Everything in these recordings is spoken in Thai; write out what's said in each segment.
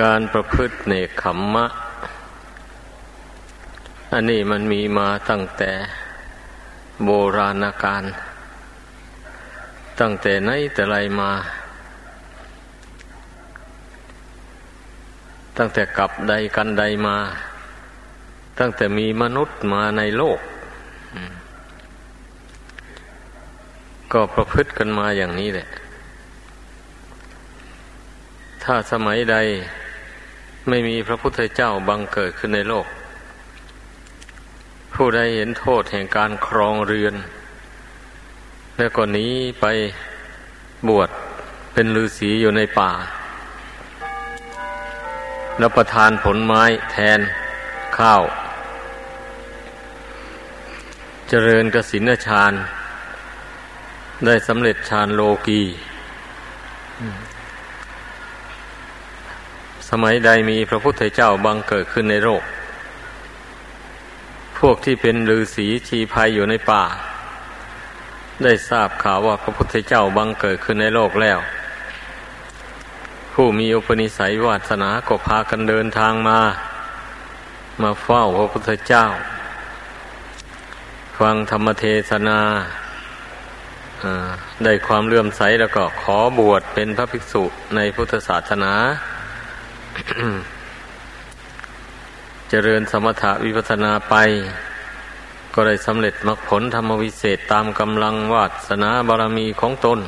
การประพฤติเนคขมมะ อันนี้มันมีมาตั้งแต่โบราณกาลตั้งแต่ไหนแต่ไรมา ตั้งแต่กับใดกันใดมา ตั้งแต่มีมนุษย์มาในโลก ก็ประพฤติกันมาอย่างนี้แหละ ถ้าสมัยใด ไม่มีพระพุทธเจ้าบังเกิดขึ้นในโลก ผู้ใดเห็นโทษแห่งการครองเรือน แล้วก็นี้ไปบวชเป็นฤาษีอยู่ในป่าแล้วประทานผลไม้แทนข้าว เจริญกสินฌาน ได้สำเร็จฌานโลกี สมัยใดมีพระพุทธเจ้าบังเกิดขึ้นในโลก พวกที่เป็นฤาษีชีภัยอยู่ในป่า ได้ทราบข่าวว่าพระพุทธเจ้าบังเกิดขึ้นในโลกแล้ว ผู้มีอุปนิสัยวาสนาก็พากันเดินทางมา มาเฝ้าพระพุทธเจ้า ฟังธรรมเทศนาได้ความเลื่อมใสแล้วก็ขอบวชเป็นพระภิกษุในพุทธศาสนา เจริญสมถะวิปัสนาไป ก็ได้สำเร็จมรรคผลธรรมวิเศษตามกำลังวาสนาบารมีของตน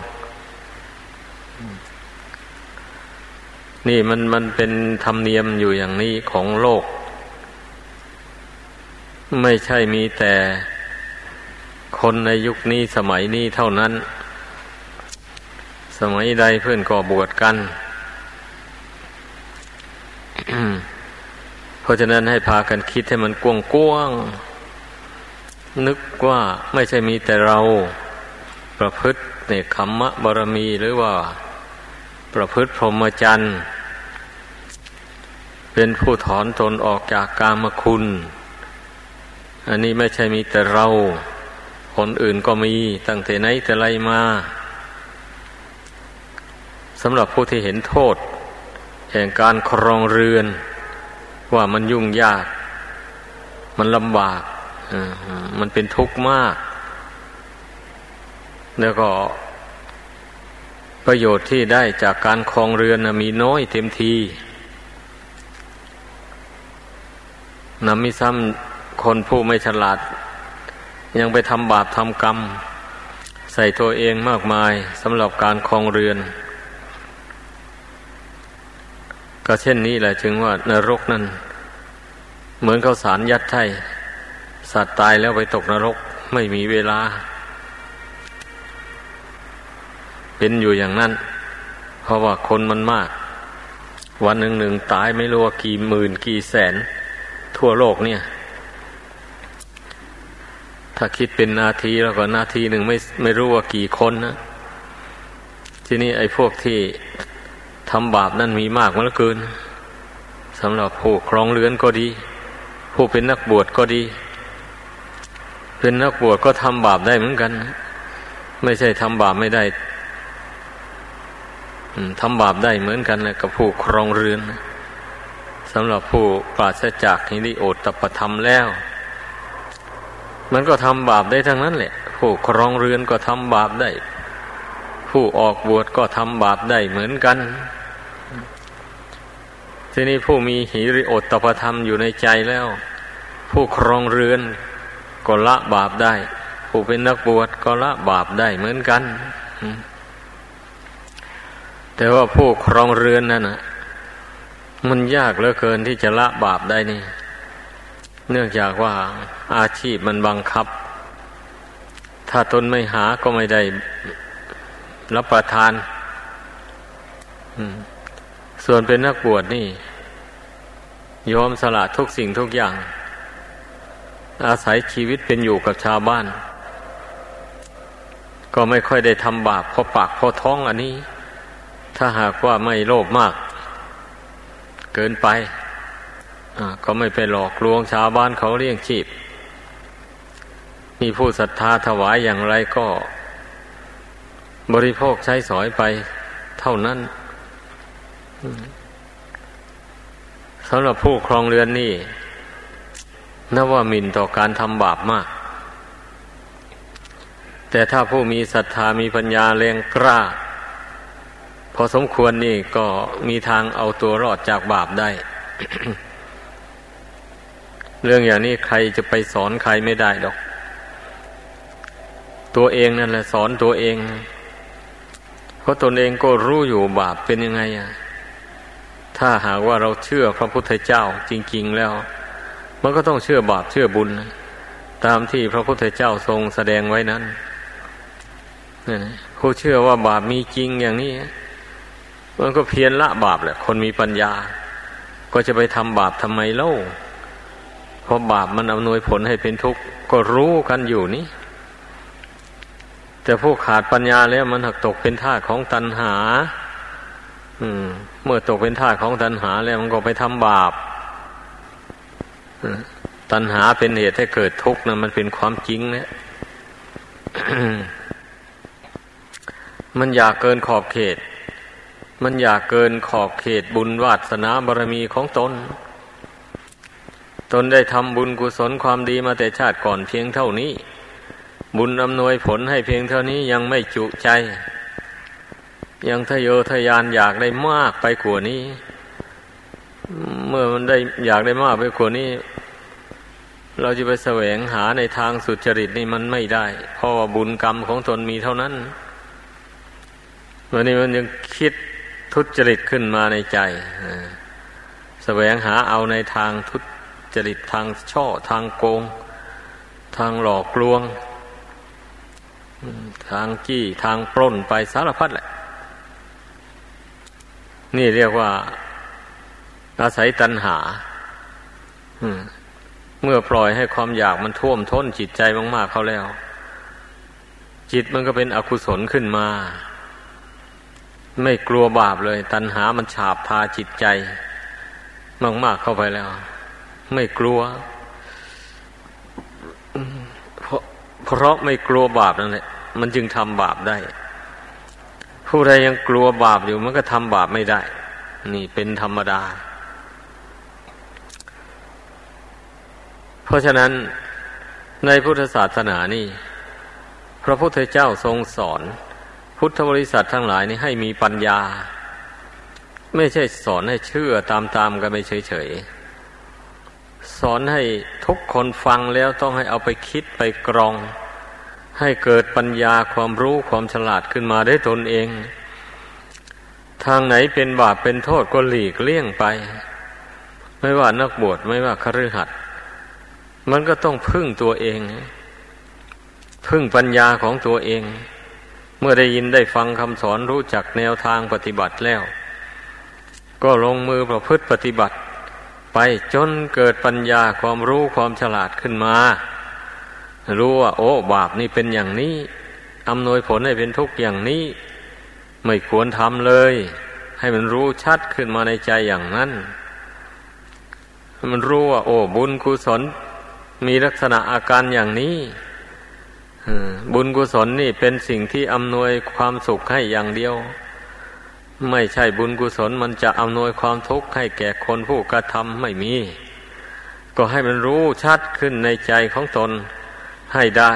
นี่มันมันเป็นธรรมเนียมอยู่อย่างนี้ของโลก ไม่ใช่มีแต่คนในยุคนี้สมัยนี้เท่านั้น สมัยใดเพื่อนก็บวชกันเพ ราะฉะนั้นให้พากันคิดให้มันกว้างกว้างนึกว่าไม่ใช่มีแต่เราประพฤติในขมมะบารมีหรือว่าประพฤติพรหมจรรย์เป็นผู้ถอนตนออกจากกามคุณ อันนี้ไม่ใช่มีแต่เรา คนอื่นก็มีตั้งแต่ไหนแต่ไรมาสำหรับผู้ที่เห็นโทษ แห่งการครองเรือน ว่ามันยุ่งยาก มันลำบากมันเป็นทุกข์มาก แล้วก็ ประโยชน์ที่ได้จากการครองเรือนมีน้อยเต็มทีนำมิซ้ำคนผู้ไม่ฉลาด ยังไปทำบาปทำกรรม ใส่ตัวเองมากมายสำหรับการครองเรือน ก็เช่นนี้แหละจึงว่านรกนั้นเหมือนเขาสารยัดไถสัตว์ตายแล้วไปตกนรกไม่มีเวลา เป็นอยู่อย่างนั้น เพราะว่าคนมันมาก วันหนึ่งหนึ่งตายไม่รู้ว่ากี่หมื่นกี่แสน ทั่วโลกเนี่ย ถ้าคิดเป็นนาทีแล้วก็นาทีหนึ่งไม่ไม่รู้ว่ากี่คนนะ ที่นี่ไอ้พวกที่ ทำบาปนั่นมีมากมาเหลือเกินสำหรับผู้ครองเรือนก็ดี ผู้เป็นนักบวชก็ดี เป็นนักบวชก็ทำบาปได้เหมือนกัน ไม่ใช่ทำบาปไม่ได้ทำบาปได้เหมือนกันนะกับผู้ครองเรือนสำหรับผู้ปราศจากนิริโอตตปธรรมแล้ว มันก็ทำบาปได้ทั้งนั้นแหละ ผู้ครองเรือนก็ทำบาปได้ ผู้ออกบวชก็ทำบาปได้เหมือนกัน ทีนี้ผู้มีหิริโอตตปธรรมอยู่ในใจแล้ว ผู้ครองเรือนก็ละบาปได้ ผู้เป็นนักบวชก็ละบาปได้เหมือนกัน แต่ว่าผู้ครองเรือนนั่นนะมันยากเหลือเกินที่จะละบาปได้นี่ เนื่องจากว่าอาชีพมันบังคับ ถ้าตนไม่หาก็ไม่ได้รับประทาน อืม ส่วนเป็นนักบวชนี่ ยอมสละทุกสิ่งทุกอย่าง อาศัยชีวิตเป็นอยู่กับชาวบ้าน ก็ไม่ค่อยได้ทำบาปเพราะปากเพราะท้องอันนี้ ถ้าหากว่าไม่โลภมาก เกินไปก็ไม่ไปหลอกลวงชาวบ้านเขาเลี้ยงชีพ มีผู้ศรัทธาถวายอย่างไรก็ บริโภคใช้สอยไป เท่านั้น สำหรับผู้ครองเรือนนี่นับว่ามินต่อการทำบาปมาก แต่ถ้าผู้มีศรัทธามีปัญญาแรงกล้า พอสมควรนี่ก็มีทางเอาตัวรอดจากบาปได้ เรื่องอย่างนี้ใครจะไปสอนใครไม่ได้ดอก ตัวเองนั่นแหละสอนตัวเอง เพราะตนเองก็รู้อยู่บาปเป็นยังไงอะ ถ้าหากว่าเราเชื่อพระพุทธเจ้าจริง ๆแล้ว มันก็ต้องเชื่อบาปเชื่อบุญ ตามที่พระพุทธเจ้าทรงแสดงไว้นั้นผู้เชื่อว่าบาปมีจริงอย่างนี้ มันก็เพียรละบาปแหละ คนมีปัญญา ก็จะไปทำบาปทำไมเล่าเพราะบาปมันอำนวยผลให้เป็นทุกข์ก็รู้กันอยู่นี่แต่ผู้ขาดปัญญาแล้วมันหักตกเป็นท่าของตัณหา เมื่อตกเป็นท่าของตัณหาแล้วมันก็ไปทำบาปตัณหาเป็นเหตุให้เกิดทุกข์นะมันเป็นความจริงเนี่ยมันอยากเกินขอบเขต มันอยากเกินขอบเขตบุญวาสนาบารมีของตน ตนได้ทำบุญกุศลความดีมาแต่ชาติก่อนเพียงเท่านี้ บุญอำนวยผลให้เพียงเท่านี้ยังไม่จุใจ ยังทะเยอทะยานอยากได้มากไปกว่านี้ เมื่อมันได้อยากได้มากไปกว่านี้ เราจะไปแสวงหาในทางสุจริตนี่มันไม่ได้ เพราะว่าบุญกรรมของตนมีเท่านั้นวันนี้มันยังคิดทุจริตขึ้นมาในใจแสวงหาเอาในทางทุจริตทางช่อทางโกง ทางหลอกลวง ทางจี้ทางปล้นไปสารพัดแหละ นี่เรียกว่า อาศัยตัณหาเมื่อปล่อยให้ความอยากมันท่วมท้นจิตใจมาก ๆเขาแล้ว จิตมันก็เป็นอกุศลขึ้นมา ไม่กลัวบาปเลย ตัณหามันฉาบทาจิตใจ มาก ๆเข้าไปแล้ว ไม่กลัวเพราะเพราะไม่กลัวบาปนั่นแหละมันจึงทำบาปได้ ผู้ใดยังกลัวบาปอยู่มันก็ทำบาปไม่ได้ นี่เป็นธรรมดา เพราะฉะนั้นในพุทธศาสนานี่ พระพุทธเจ้าทรงสอน พุทธบริษัททั้งหลายนี่ให้มีปัญญา ไม่ใช่สอนให้เชื่อตามๆกันไปเฉยๆสอนให้ทุกคนฟังแล้วต้องให้เอาไปคิดไปกรอง ให้เกิดปัญญาความรู้ความฉลาดขึ้นมาได้ตนเอง ทางไหนเป็นบาปเป็นโทษก็หลีกเลี่ยงไป ไม่ว่านักบวชไม่ว่าคฤหัสถ์มันก็ต้องพึ่งตัวเอง พึ่งปัญญาของตัวเอง เมื่อได้ยินได้ฟังคำสอนรู้จักแนวทางปฏิบัติแล้ว ก็ลงมือประพฤติปฏิบัติ ไปจนเกิดปัญญาความรู้ความฉลาดขึ้นมา รู้ว่า โอ้ บาปนี่เป็นอย่างนี้อำนวยผลให้เป็นทุกข์อย่างนี้ ไม่ควรทำเลย ให้มันรู้ชัดขึ้นมาในใจอย่างนั้นมันรู้ว่า โอ้ บุญกุศล มีลักษณะอาการอย่างนี้บุญกุศลนี่เป็นสิ่งที่อำนวยความสุขให้อย่างเดียว ไม่ใช่บุญกุศลมันจะอำนวยความทุกข์ให้แก่คนผู้กระทำไม่มี ก็ให้มันรู้ชัดขึ้นในใจของตน ให้ได้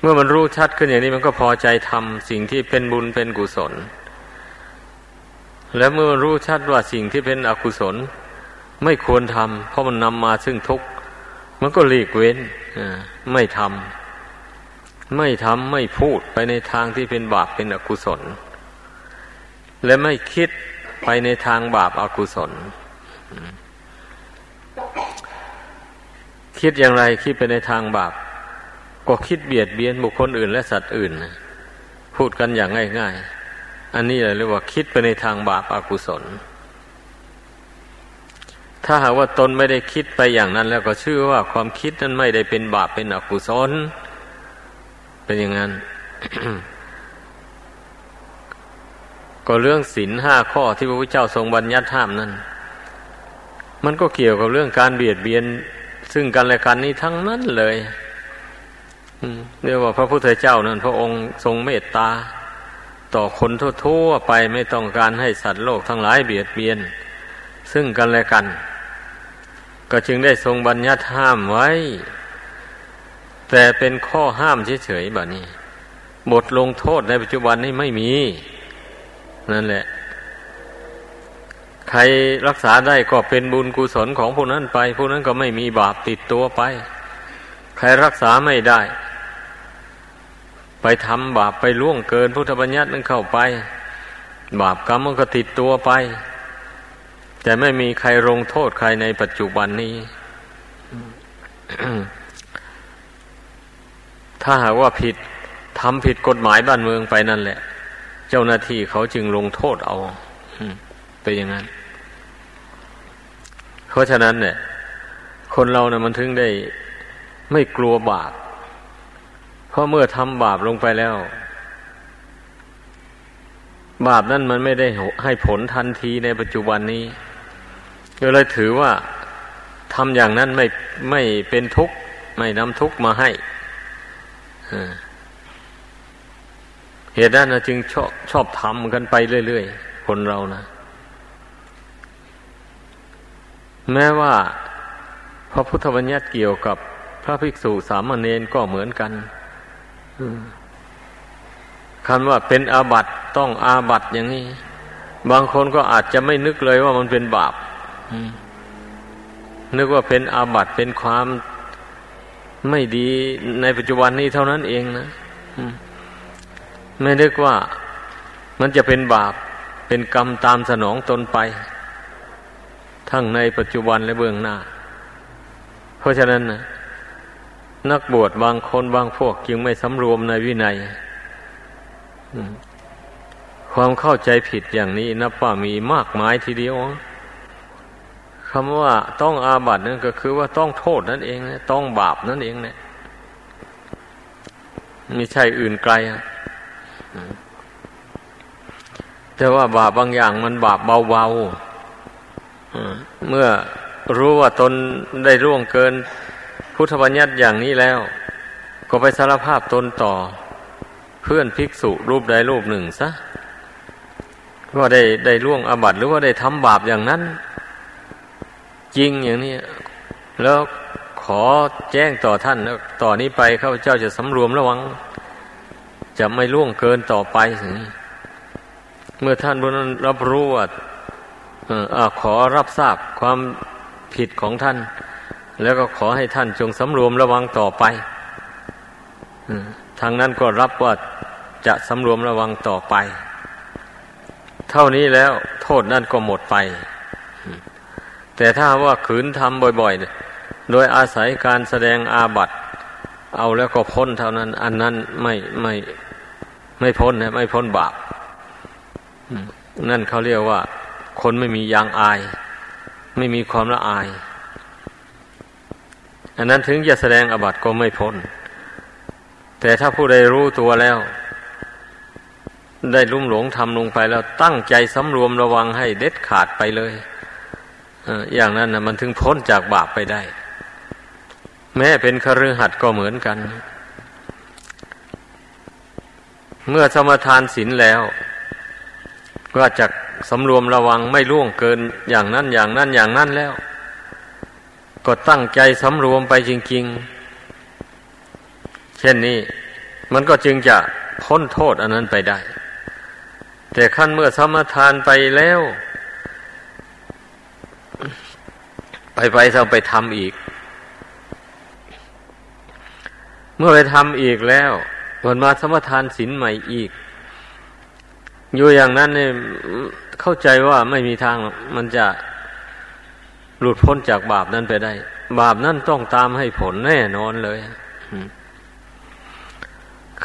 เมื่อมันรู้ชัดขึ้นอย่างนี้มันก็พอใจทำสิ่งที่เป็นบุญเป็นกุศล และเมื่อรู้ชัดว่าสิ่งที่เป็นอกุศล ไม่ควรทำเพราะมันนำมาซึ่งทุกข์มันก็หลีกเว้นไม่ทำไม่ทำไม่พูดไปในทางที่เป็นบาปเป็นอกุศล และไม่คิดไปในทางบาปอากุศล คิดอย่างไรคิดไปในทางบาป ก็คิดเบียดเบียนบุคคลอื่นและสัตว์อื่น พูดกันอย่างง่าย ๆ อันนี้เรียกว่าคิดไปในทางบาปอากุศล ถ้าหากว่าตนไม่ได้คิดไปอย่างนั้น แล้วก็ชื่อว่าความคิดนั้นไม่ได้เป็นบาปเป็นอกุศล เป็นอย่างนั้น ก็เรื่องศีลห้าข้อที่พระพุทธเจ้าทรงบัญญัติห้ามนั้น มันก็เกี่ยวกับเรื่องการเบียดเบียน ซึ่งกันและกันนี้ทั้งนั้นเลยเรียกว่าพระพุทธเจ้านั้นพระองค์ทรงเมตตา ต่อคนทั่วๆไปไม่ต้องการให้สัตว์โลกทั้งหลายเบียดเบียน ซึ่งกันและกัน ก็จึงได้ทรงบัญญัติห้ามไว้ แต่เป็นข้อห้ามเฉยๆแบบนี้ บทลงโทษในปัจจุบันนี้ไม่มี นั่นแหละ ใครรักษาได้ก็เป็นบุญกุศลของผู้นั้นไป ผู้นั้นก็ไม่มีบาปติดตัวไป ใครรักษาไม่ได้ ไปทำบาปไปล่วงเกินพุทธบัญญัตินั้นเข้าไป บาปกรรมมันก็ติดตัวไป แต่ไม่มีใครลงโทษใครในปัจจุบันนี้ ถ้าหากว่าผิดทำผิดกฎหมายบ้านเมืองไปนั่นแหละ เจ้าหน้าที่เขาจึงลงโทษเอาเป็นอย่างนั้น ราะฉะนั้นเนี่ย คนเราเนี่ยมันถึงได้ไม่กลัวบาป เพราะเมื่อทำบาปลงไปแล้ว บาปนั่นมันไม่ได้ให้ผลทันทีในปัจจุบันนี้ก็เลยถือว่าทำอย่างนั้นไม่ไม่เป็นทุกข์ ไม่นำทุกข์มาให้เหตุนั้นนะจึงชอบชอบทำกันไปเรื่อยๆ คนเรานะ แม้ว่าพระพุทธบัญญัติเกี่ยวกับพระภิกษุสามเณรก็เหมือนกันคำว่าเป็นอาบัตต้องอาบัตอย่างนี้ บางคนก็อาจจะไม่นึกเลยว่ามันเป็นบาปนึกว่าเป็นอาบัตเป็นความไม่ดีในปัจจุบันนี้เท่านั้นเองนะไม่นึกว่ามันจะเป็นบาปเป็นกรรมตามสนองตนไป ทั้งในปัจจุบันและเบื้องหน้า เพราะฉะนั้นนะนักบวชบางคนบางพวกจึงไม่สำรวมในวินัยความเข้าใจผิดอย่างนี้นับว่ามีมากมายทีเดียวคำว่าต้องอาบัตินั่นก็คือว่าต้องโทษนั่นเองนะต้องบาปนั่นเองเนะี่ยไม่ใช่อื่นไกลแต่ว่าบาปบางอย่างมันบาปเบาๆ เมื่อรู้ว่าตนได้ร่วงเกิน พุทธบัญญัติอย่างนี้แล้ว ก็ไปสารภาพตนต่อ เพื่อนภิกษุรูปใดรูปหนึ่งซะว่าได้ได้ล่วงอาบัติหรือว่าได้ทำบาปอย่างนั้น จริงอย่างนี้แล้วขอแจ้งต่อท่านแล้วต่อนนี้ไปข้าพเจ้าจะสำรวมระวัง จะไม่ล่วงเกินต่อไป เมื่อท่านบุญรับรู้ว่า อขอรับทราบความผิดของท่าน แล้วก็ขอให้ท่านจงสำรวมระวังต่อไปทางนั้นก็รับว่าจะสำรวมระวังต่อไป เท่านี้แล้วโทษนั่นก็หมดไป แต่ถ้าว่าขืนทำบ่อยๆโดยอาศัยการแสดงอาบัตเอาแล้วก็พ้นเท่านั้น อันนั้นไม่ไม่ไม่พ้นนะไม่พ้นบาปนั่นเขาเรียกว่า คนไม่มียางอาย ไม่มีความละอาย อันนั้นถึงจะแสดงอบัตก็ไม่พ้น แต่ถ้าผู้ใดรู้ตัวแล้ว ได้ลุ่มหลงทำลงไปแล้วตั้งใจสำรวมระวังให้เด็ดขาดไปเลยอย่างนั้นนะมันถึงพ้นจากบาปไปได้ แม้เป็นคฤหัสถ์ก็เหมือนกัน เมื่อสมทานศีลแล้ว ก็จะ สำรวมระวังไม่ล่วงเกินอย่างนั้นอย่างนั้นอย่างนั้นแล้ว ก็ตั้งใจสำรวมไปจริง ๆ เช่นนี้ มันก็จึงจะพ้นโทษอันนั้นไปได้ แต่ขั้นเมื่อสมทานไปแล้ว ไปไปต้องไปทำอีก เมื่อไปทำอีกแล้วมันมาสมทานศีลใหม่อีกอยู่อย่างนั้นเนี่ย เข้าใจว่าไม่มีทางมันจะหลุดพ้นจากบาปนั้นไปได้ บาปนั้นต้องตามให้ผลแน่นอนเลย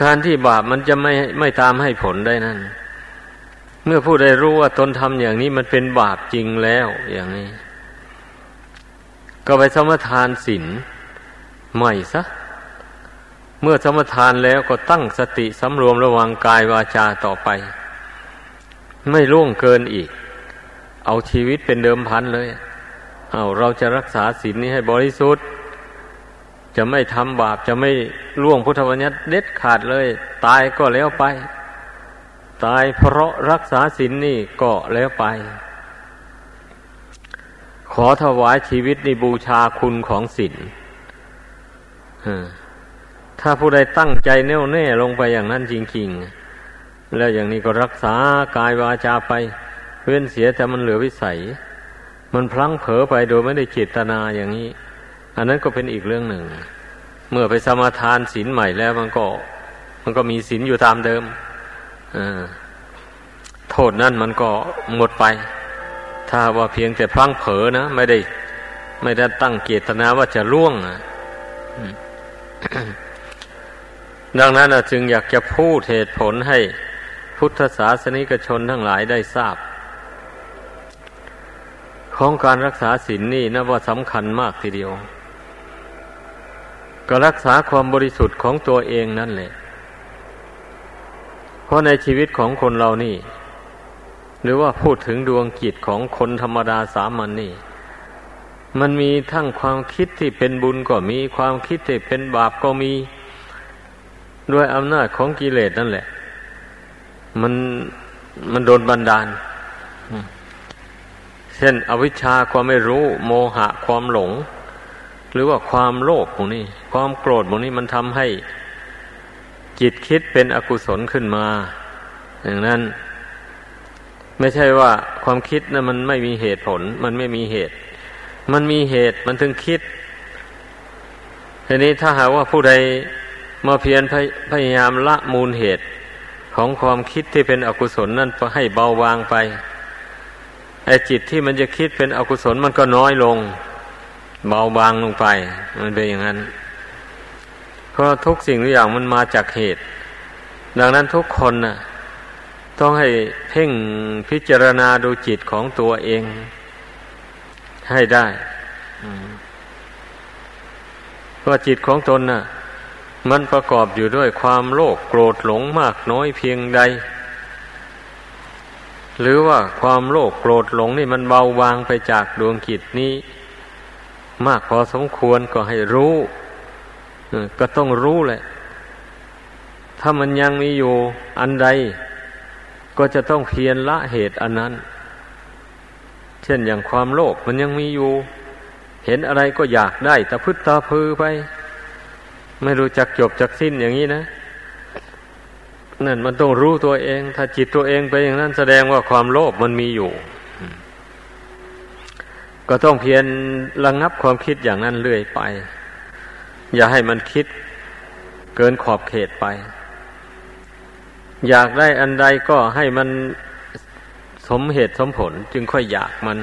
การที่บาปมันจะไม่ไม่ตามให้ผลได้นั่น เมื่อผู้ใดรู้ว่าตนทำอย่างนี้มันเป็นบาปจริงแล้วอย่างนี้ ก็ไปสมทานศีลใหม่ซะเมื่อสมทานแล้วก็ตั้งสติสำรวมระวังกายวาจาต่อไป ไม่ล่วงเกินอีก เอาชีวิตเป็นเดิมพันเลย เอาเราจะรักษาศีลนี้ให้บริสุทธิ์ จะไม่ทำบาปจะไม่ล่วงพุทธวัญญัติเด็ดขาดเลย ตายก็แล้วไป ตายเพราะรักษาศีลนนี่ก็แล้วไป ขอถวายชีวิตในบูชาคุณของศีลถ้าผู้ใดตั้งใจแน่วแน่ลงไปอย่างนั้นจริง ๆ แล้วอย่างนี้ก็รักษากายวาจาไปเพื่อนเสียแต่มันเหลือวิสัย มันพลั้งเผลอไปโดยไม่ได้เจตนาอย่างนี้ อันนั้นก็เป็นอีกเรื่องหนึ่ง เมื่อไปสมาทานศีลใหม่แล้วมันก็ มันก็มีศีลอยู่ตามเดิมโทษนั่นมันก็หมดไป ถ้าว่าเพียงแต่พลั้งเผลอนะไม่ได้ ไม่ได้ตั้งเจตนาว่าจะล่วงอะดังนั้นจึงอยากจะพูดเหตุผลให้ พุทธศาสนิกชนทั้งหลายได้ทราบ ของการรักษาศีลนนี่นะว่าสำคัญมากทีเดียว ก็รักษาความบริสุทธิ์ของตัวเองนั่นแหละ เพราะในชีวิตของคนเรานี่ หรือว่าพูดถึงดวงกิจของคนธรรมดาสามัญนนี่มันมีทั้งความคิดที่เป็นบุญก็มีความคิดที่เป็นบาปก็มี ด้วยอำนาจของกิเลสนั่นแหละ มันมันโดนบันดาล เช่น อวิชชาความไม่รู้ โมหะความหลง หรือว่าความโลภพวกนี้ ความโกรธพวกนี้มันทำให้ จิตคิดเป็นอกุศลขึ้นมา อย่างนั้น ไม่ใช่ว่าความคิดนะั้นมันไม่มีเหตุผล มันไม่มีเหตุ มันมีเหตุมันถึงคิดทีนี้ถ้าหากว่าผู้ใดมาเพียรพยายามละมูลเหตุ ของความคิดที่เป็นอกุศลนั่นให้เบาบางไปไอ้จิตที่มันจะคิดเป็นอกุศลมันก็น้อยลง เบาบางลงไป มันเป็นอย่างนั้น เพราะทุกสิ่งทุกอย่างมันมาจากเหตุ ดังนั้นทุกคนน่ะ ต้องให้เพ่งพิจารณาดูจิตของตัวเอง ให้ได้เพราะจิตของตนน่ะ มันประกอบอยู่ด้วยความโลภโกรธหลงมากน้อยเพียงใด หรือว่าความโลภโกรธหลงนี่มันเบาบางไปจากดวงจิตนี้ มากพอสมควรก็ให้รู้ก็ต้องรู้แหละ ถ้ามันยังมีอยู่อันใด ก็จะต้องเพียรละเหตุอันนั้น เช่นอย่างความโลภมันยังมีอยู่ เห็นอะไรก็อยากได้แต่พึ่ตาพือไป ไม่รู้จักจบจักสิ้นอย่างนี้นะนั่นมันต้องรู้ตัวเอง ถ้าจิตตัวเองไปอย่างนั้นแสดงว่าความโลภมันมีอยู่ ก็ต้องเพียรระงงับความคิดอย่างนั้นเรื่อยไป อย่าให้มันคิดเกินขอบเขตไป อยากได้อันใดก็ให้มันสมเหตุสมผล จึงค่อยอยากมัน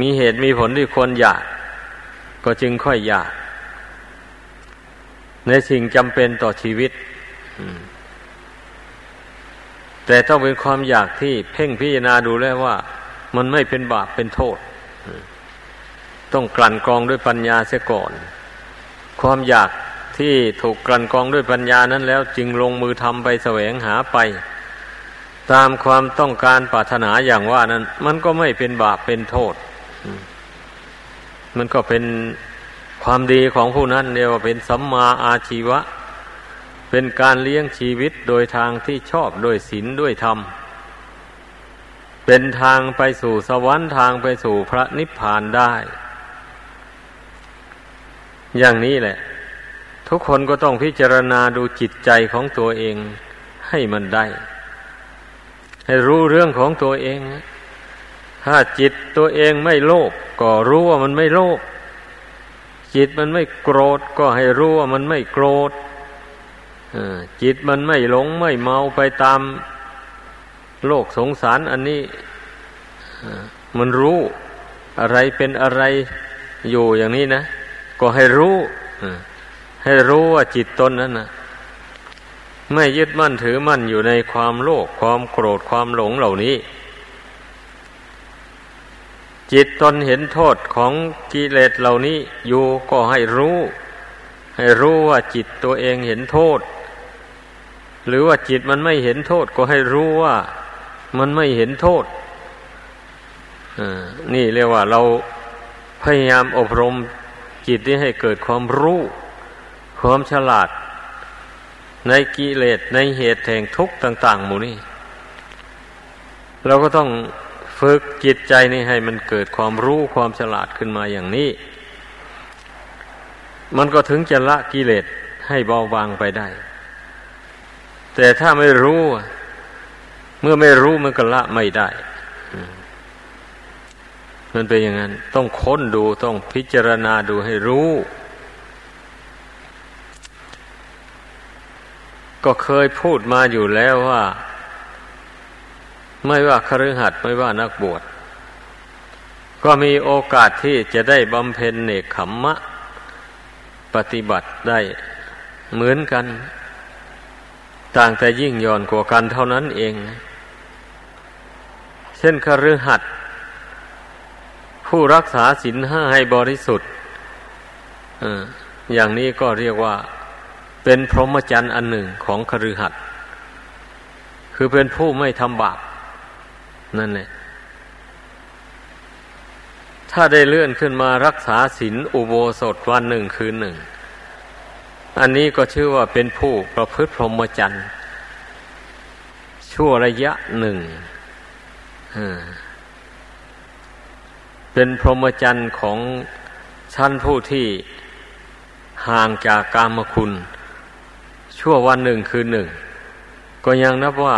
มีเหตุมีผลที่ควรอยาก ก็จึงค่อยอยาก ในสิ่งจำเป็นต่อชีวิตแต่ต้องเป็นความอยากที่เพ่งพิจารณาดูแล้วว่า มันไม่เป็นบาปเป็นโทษ ต้องกลั่นกรองด้วยปัญญาเสียก่อน ความอยากที่ถูกกลั่นกรองด้วยปัญญานั้นแล้ว จึงลงมือทำไปแสวงหาไป ตามความต้องการปรารถนาอย่างว่านั้น มันก็ไม่เป็นบาปเป็นโทษ มันก็เป็น ความดีของผู้นั้นเรียกว่าเป็นสัมมาอาชีวะ เป็นการเลี้ยงชีวิตโดยทางที่ชอบโดยศีลด้วยธรรม เป็นทางไปสู่สวรรค์ทางไปสู่พระนิพพานได้ อย่างนี้แหละ ทุกคนก็ต้องพิจารณาดูจิตใจของตัวเองให้มันได้ ให้รู้เรื่องของตัวเอง ถ้าจิตตัวเองไม่โลภก็รู้ว่ามันไม่โลภ จิตมันไม่โกรธก็ให้รู้ว่ามันไม่โกรธจิตมันไม่หลงไม่เมาไปตามโลกสงสารอันนี้มันรู้อะไรเป็นอะไรอยู่อย่างนี้นะ ก็ให้รู้ให้รู้ว่าจิตตนนั้นนะไม่ยึดมั่นถือมั่นอยู่ในความโลภความโกรธความหลงเหล่านี้ จิตตนเห็นโทษของกิเลสเหล่านี้อยู่ก็ให้รู้ ให้รู้ว่าจิตตัวเองเห็นโทษ หรือว่าจิตมันไม่เห็นโทษก็ให้รู้ว่ามันไม่เห็นโทษนี่เรียกว่าเราพยายามอบรมจิตนี้ให้เกิดความรู้ ความฉลาด ในกิเลสในเหตุแห่งทุกข์ต่าง ๆ หมู่นี้เราก็ต้อง ฝึกจิตใจนี่ให้มันเกิดความรู้ความฉลาดขึ้นมาอย่างนี้ มันก็ถึงจะละกิเลสให้เบาบางไปได้ แต่ถ้าไม่รู้ เมื่อไม่รู้มันก็ละไม่ได้ มันเป็นอย่างนั้น ต้องค้นดูต้องพิจารณาดูให้รู้ ก็เคยพูดมาอยู่แล้วว่า ไม่ว่าคฤหัสถ์ไม่ว่านักบวช ก็มีโอกาสที่จะได้บำเพ็ญเนกขมมะ ปฏิบัติได้เหมือนกัน ต่างแต่ยิ่งย่อนกว่ากันเท่านั้นเอง เช่นคฤหัสถ์ผู้รักษาศีลห้าให้บริสุทธิ์อย่างนี้ก็เรียกว่า เป็นพรหมจรรย์อันหนึ่งของคฤหัสถ์คือเป็นผู้ไม่ทำบาป นั่นแหละ ถ้าได้เลื่อนขึ้นมารักษาศีลอุโบสถวันหนึ่งคืนหนึ่ง อันนี้ก็ชื่อว่าเป็นผู้ประพฤติพรหมจรรย์ชั่วระยะหนึ่ง เป็นพรหมจรรย์ของชั้นผู้ที่ห่างจากกามคุณ ชั่ววันหนึ่งคืนหนึ่ง ก็ยังนับว่า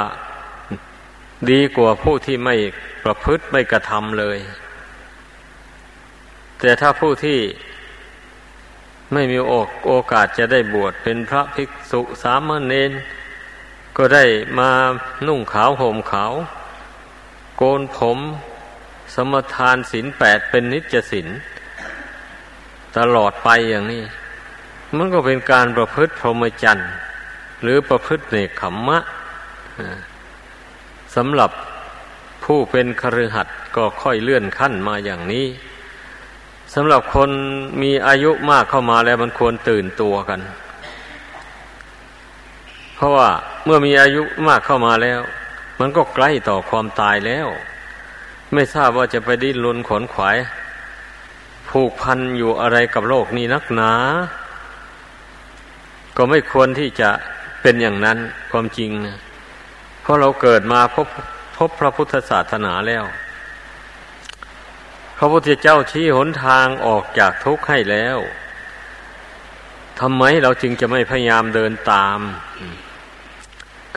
ดีกว่าผู้ที่ไม่ประพฤติไม่กระทำเลย แต่ถ้าผู้ที่ไม่มีโอกโอกาสจะได้บวชเป็นพระภิกษุสามเณรก็ได้มานุ่งขาวห่มขาว โกนผม สมทานศีลแปดเป็นนิจศีลตลอดไปอย่างนี้ มันก็เป็นการประพฤติพรหมจรรย์หรือประพฤติเนคขมมะ สำหรับผู้เป็นคฤหัสถ์ก็ค่อยเลื่อนขั้นมาอย่างนี้สำหรับคนมีอายุมากเข้ามาแล้วมันควรตื่นตัวกัน เพราะว่าเมื่อมีอายุมากเข้ามาแล้ว มันก็ใกล้ต่อความตายแล้ว ไม่ทราบว่าจะไปดิ้นรนขนขวาย ผูกพันอยู่อะไรกับโลกนี้นักหนา ก็ไม่ควรที่จะเป็นอย่างนั้นความจริงนะ ราะเราเกิดมาพบพบพระพุทธศาสนาแล้ว พระพุทธเจ้าชี้หนทางออกจากทุกข์ให้แล้วทำไมเราจึงจะไม่พยายามเดินตาม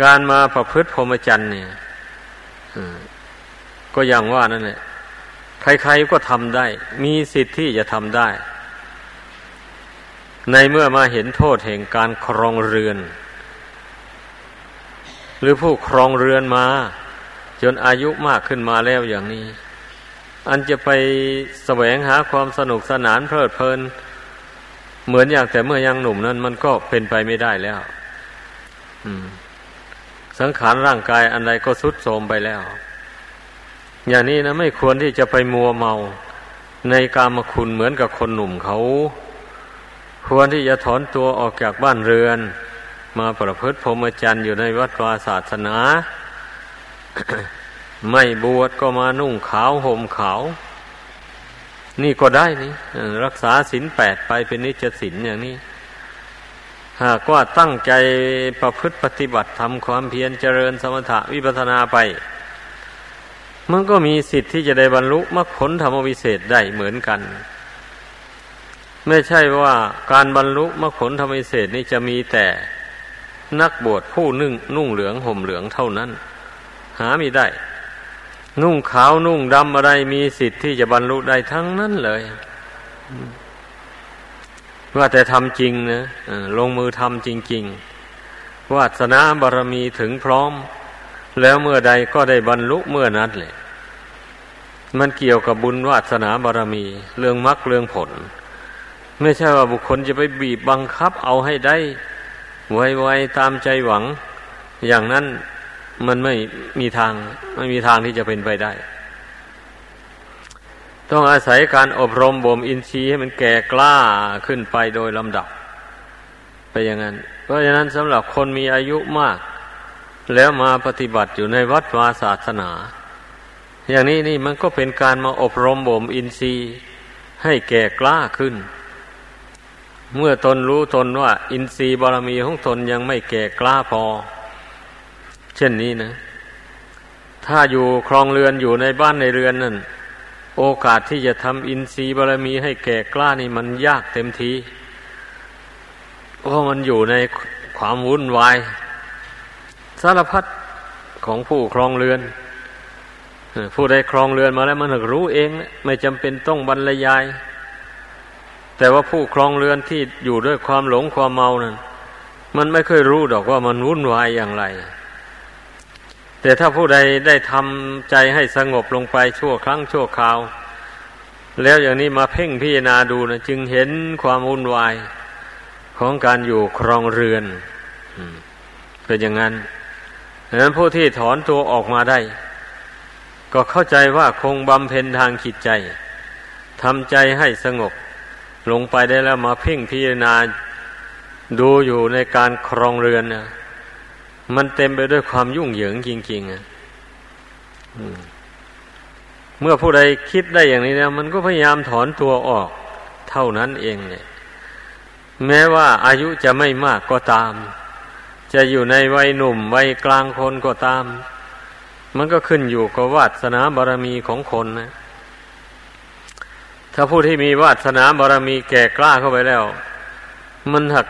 การมาประพฤติพรหมจรรย์เนี่ยก็อย่างว่านั่นแหละใครๆก็ทำได้ มีสิทธิ์ที่จะทำได้ ในเมื่อมาเห็นโทษแห่งการครองเรือน หรือผู้ครองเรือนมา จนอายุมากขึ้นมาแล้วอย่างนี้ อันจะไปแสวงหาความสนุกสนานเพลิดเพลิน เหมือนอย่างแต่เมื่อยังหนุ่มนั้น มันก็เป็นไปไม่ได้แล้วสังขารร่างกายอันใดก็สุดโทรมไปแล้ว อย่างนี้นะไม่ควรที่จะไปมัวเมาในกามคุณเหมือนกับคนหนุ่มเขา ควรที่จะถอนตัวออกจากบ้านเรือน มาประพฤติพรหมจรรย์อยู่ในวัดวาศาสนา ไม่บวชก็มานุ่งขาวห่มขาว นี่ก็ได้นี่รักษาศีลแปดไปเป็นนิจศีลอย่างนี้ หากว่าตั้งใจประพฤติปฏิบัติทำความเพียรเจริญสมถะวิปัสนาไป มันก็มีสิทธิ์ที่จะได้บรรลุมรรคผลธรรมวิเศษได้เหมือนกันไม่ใช่ว่าการบรรลุมรรคผลธรรมวิเศษนี้จะมีแต่ นักบวชผู้นึ่งนุ่งเหลืองห่มเหลืองเท่านั้น หาไม่ได้ นุ่งขาวนุ่งดำอะไรมีสิทธิ์ที่จะบรรลุได้ทั้งนั้นเลยว่าแต่ทำจริงนะลงมือทำจริง ๆ วาสนาบารมีถึงพร้อม แล้วเมื่อใดก็ได้บรรลุเมื่อนั้นเลยมันเกี่ยวกับบุญวาสนาบารมี เรื่องมรรคเรื่องผล ไม่ใช่ว่าบุคคลจะไปบีบบังคับเอาให้ได้ ไวๆตามใจหวัง อย่างนั้นมันไม่มีทาง ไม่มีทางที่จะเป็นไปได้ ต้องอาศัยการอบรมบ่มอินทรีย์ให้มันแก่กล้าขึ้นไปโดยลำดับ ไปอย่างนั้น เพราะฉะนั้นสำหรับคนมีอายุมาก แล้วมาปฏิบัติอยู่ในวัดวาศาสนา อย่างนี้นี่มันก็เป็นการมาอบรมบ่มอินทรีย์ให้แก่กล้าขึ้น เมื่อตนรู้ตนว่า อินทรีย์บารมีของตนยังไม่แก่กล้าพอ เช่นนี้นะ ถ้าอยู่ครองเรือนอยู่ในบ้านในเรือนนั่น โอกาสที่จะทำอินทรีย์บารมีให้แก่กล้านี่มันยากเต็มทีเพราะมันอยู่ในความวุ่นวายสารพัดของผู้ครองเรือนผู้ใดครองเรือนมาแล้วมันถึกรู้เอง ไม่จำเป็นต้องบรรยาย แต่ว่าผู้ครองเรือนที่อยู่ด้วยความหลงความเมานั้นมันไม่เคยรู้ดอกว่ามันวุ่นวายอย่างไร แต่ถ้าผู้ใดได้ทำใจให้สงบลงไปชั่วครั้งชั่วคราว แล้วอย่างนี้มาเพ่งพิจารณาดูนะจึงเห็นความวุ่นวายของการอยู่ครองเรือนเป็นอย่างนั้นดังนั้นผู้ที่ถอนตัวออกมาได้ ก็เข้าใจว่าคงบำเพ็ญทางจิตใจทำใจให้สงบ ลงไปได้แล้วมาเพ่งพิจารณาดูอยู่ในการครองเรือนนะมันเต็มไปด้วยความยุ่งเหยิงจริงๆอะเมื่อผู้ใดคิดได้อย่างนี้นะมันก็พยายามถอนตัวออก เท่านั้นเองเนี่ย แม้ว่าอายุจะไม่มากก็ตาม จะอยู่ในวัยหนุ่มวัยกลางคนก็ตาม มันก็ขึ้นอยู่กับวาสนาบารมีของคนนะ ถ้าผู้ที่มีวาสนาบารมีแก่กล้าเข้าไปแล้ว มันหัก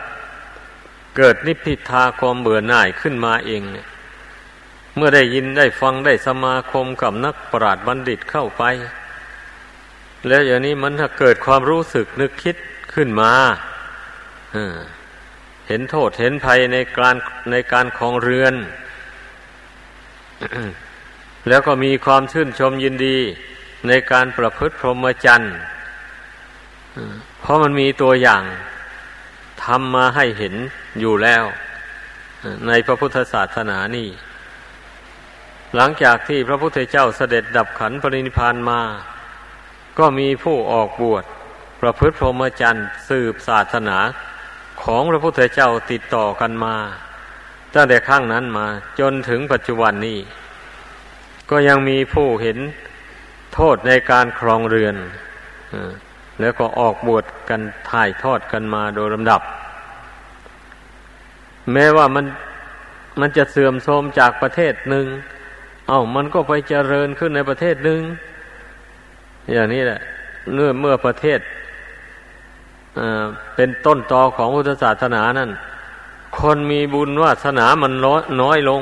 เกิดนิพพิทาความเบื่อหน่ายขึ้นมาเองเนี่ย เมื่อได้ยินได้ฟังได้สมาคมกับนักปราชญ์บัณฑิตเข้าไป แล้วอย่างนี้มันถ้าเกิดความรู้สึกนึกคิดขึ้นมาเห็นโทษเห็นภัยในการในการคลองเรือน แล้วก็มีความชื่นชมยินดี ในการประพฤติพรหมจรรย์เพราะมันมีตัวอย่างทำมาให้เห็นอยู่แล้ว ในพระพุทธศาสนานี่ หลังจากที่พระพุทธเจ้าเสด็จดับขันปรินิพานมา ก็มีผู้ออกบวช ประพฤติพรหมจรรย์สืบศาสนาของพระพุทธเจ้าติดต่อกันมา ตั้งแต่ข้างนั้นมาจนถึงปัจจุบันนี้ ก็ยังมีผู้เห็น โทษในการครองเรือนแล้วก็ออกบวชกันถ่ายทอดกันมาโดยลำดับ แม้ว่ามันมันจะเสื่อมโทรมจากประเทศหนึ่ง เอา้ามันก็ไปเจริญขึ้นในประเทศหนึ่ง อย่างนี้แหละเมื่อเมื่อประเทศเป็นต้นตอของพุทธศาสนานั่น คนมีบุญวาสนามันน้อยน้อยลง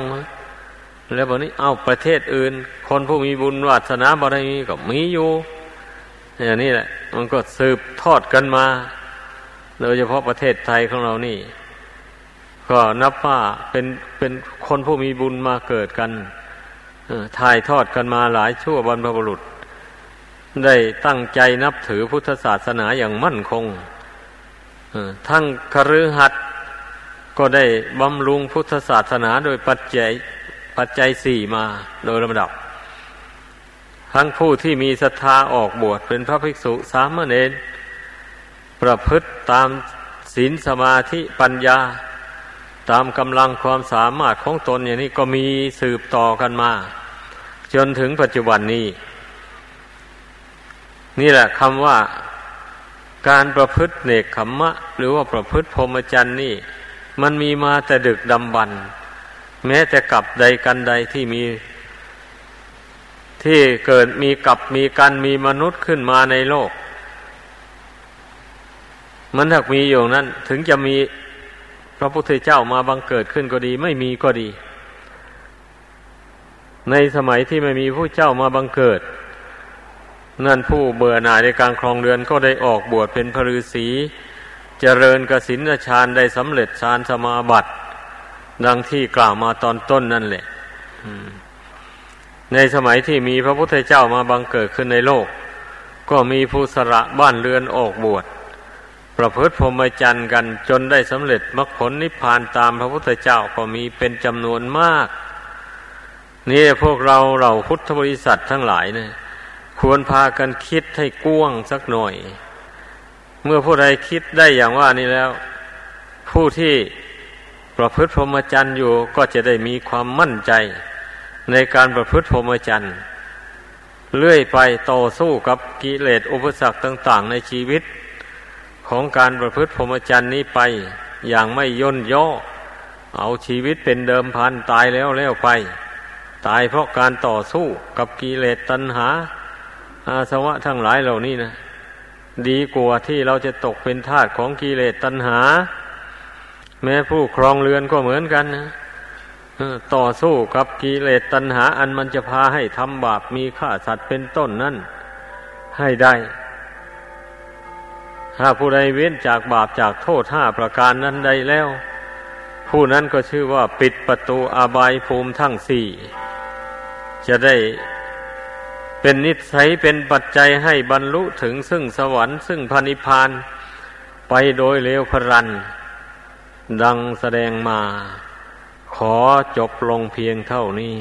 แล้วบอกนี้เอาประเทศอื่น คนผู้มีบุญวาสนาบารมีก็มีอยู่อย่างนี้แหละ มันก็สืบทอดกันมา โดยเฉพาะประเทศไทยของเรานี่ ก็นับว่าเป็นเป็นคนผู้มีบุญมาเกิดกันถ่ายทอดกันมาหลายชั่วบรรพบุรุษ ได้ตั้งใจนับถือพุทธศาสนาอย่างมั่นคงทั้งคฤหัสถ์ก็ได้บำรุงพุทธศาสนาโดยปัจจัย ปัจจัยสี่มาโดยลำดับ ทั้งผู้ที่มีศรัทธาออกบวชเป็นพระภิกษุสามเณรประพฤติตามศีลสมาธิปัญญา ตามกำลังความสามารถของตนอย่างนี้ก็มีสืบต่อกันมา จนถึงปัจจุบันนี้ นี่แหละคำว่าการประพฤติเนกขมมะ หรือว่าประพฤติพรหมจรรย์นี่ มันมีมาแต่ดึกดำบรร แม้แต่กับใดกันใดที่มี ที่เกิดมีกับมีกันมีมนุษย์ขึ้นมาในโลก มันถ้ามีอยู่นั้น ถึงจะมีพระพุทธเจ้ามาบังเกิดขึ้นก็ดี ไม่มีก็ดี ในสมัยที่ไม่มีผู้เจ้ามาบังเกิด นั่นผู้เบื่อหน่ายในการครองเรือนก็ได้ออกบวชเป็นพระฤาษีเจริญกสินฌานได้สำเร็จฌานสมาบัติ ดังที่กล่าวมาตอนต้นนั่นแหละในสมัยที่มีพระพุทธเจ้ามาบังเกิดขึ้นในโลก ก็มีผู้สระบ้านเรือนออกบวช ประพฤติพรหมจรรย์กันจนได้สำเร็จมรรคผลนิพพานตามพระพุทธเจ้าก็มีเป็นจำนวนมาก นี่พวกเราเราพุทธบริษัททั้งหลายเนี่ยควรพากันคิดให้กว้างสักหน่อย เมื่อผู้ใดคิดได้อย่างว่านี้แล้ว ผู้ที่ ประพฤติพรหมจรรย์อยู่ก็จะได้มีความมั่นใจ ในการประพฤติพรหมจรรย์เลื่อยไปต่อสู้กับกิเลสอุปสรรคต่าง ๆ ในชีวิต ของการประพฤติพรหมจรรย์นี้ไป อย่างไม่ย่นย่อ เอาชีวิตเป็นเดิมพันตายแล้วแล้วไป ตายเพราะการต่อสู้กับกิเลสตัณหา อาสวะทั้งหลายเหล่านี้นะ ดีกว่าที่เราจะตกเป็นทาสของกิเลสตัณหา แม้ผู้ครองเรือนก็เหมือนกันนะต่อสู้กับกิเลสตัณหาอันมันจะพาให้ทำบาปมีฆ่าสัตว์เป็นต้นนั่นให้ได้ ถ้าผู้ใดเว้นจากบาปจากโทษห้าประการนั้นใดแล้ว ผู้นั้นก็ชื่อว่าปิดประตูอาบายภูมิทั้งสี่ จะได้เป็นนิสัยเป็นปัจจัยให้บรรลุถึงซึ่งสวรรค์ซึ่งพานิพานไปโดยเร็วพรัน ดังแสดงมา ขอจบลงเพียงเท่านี้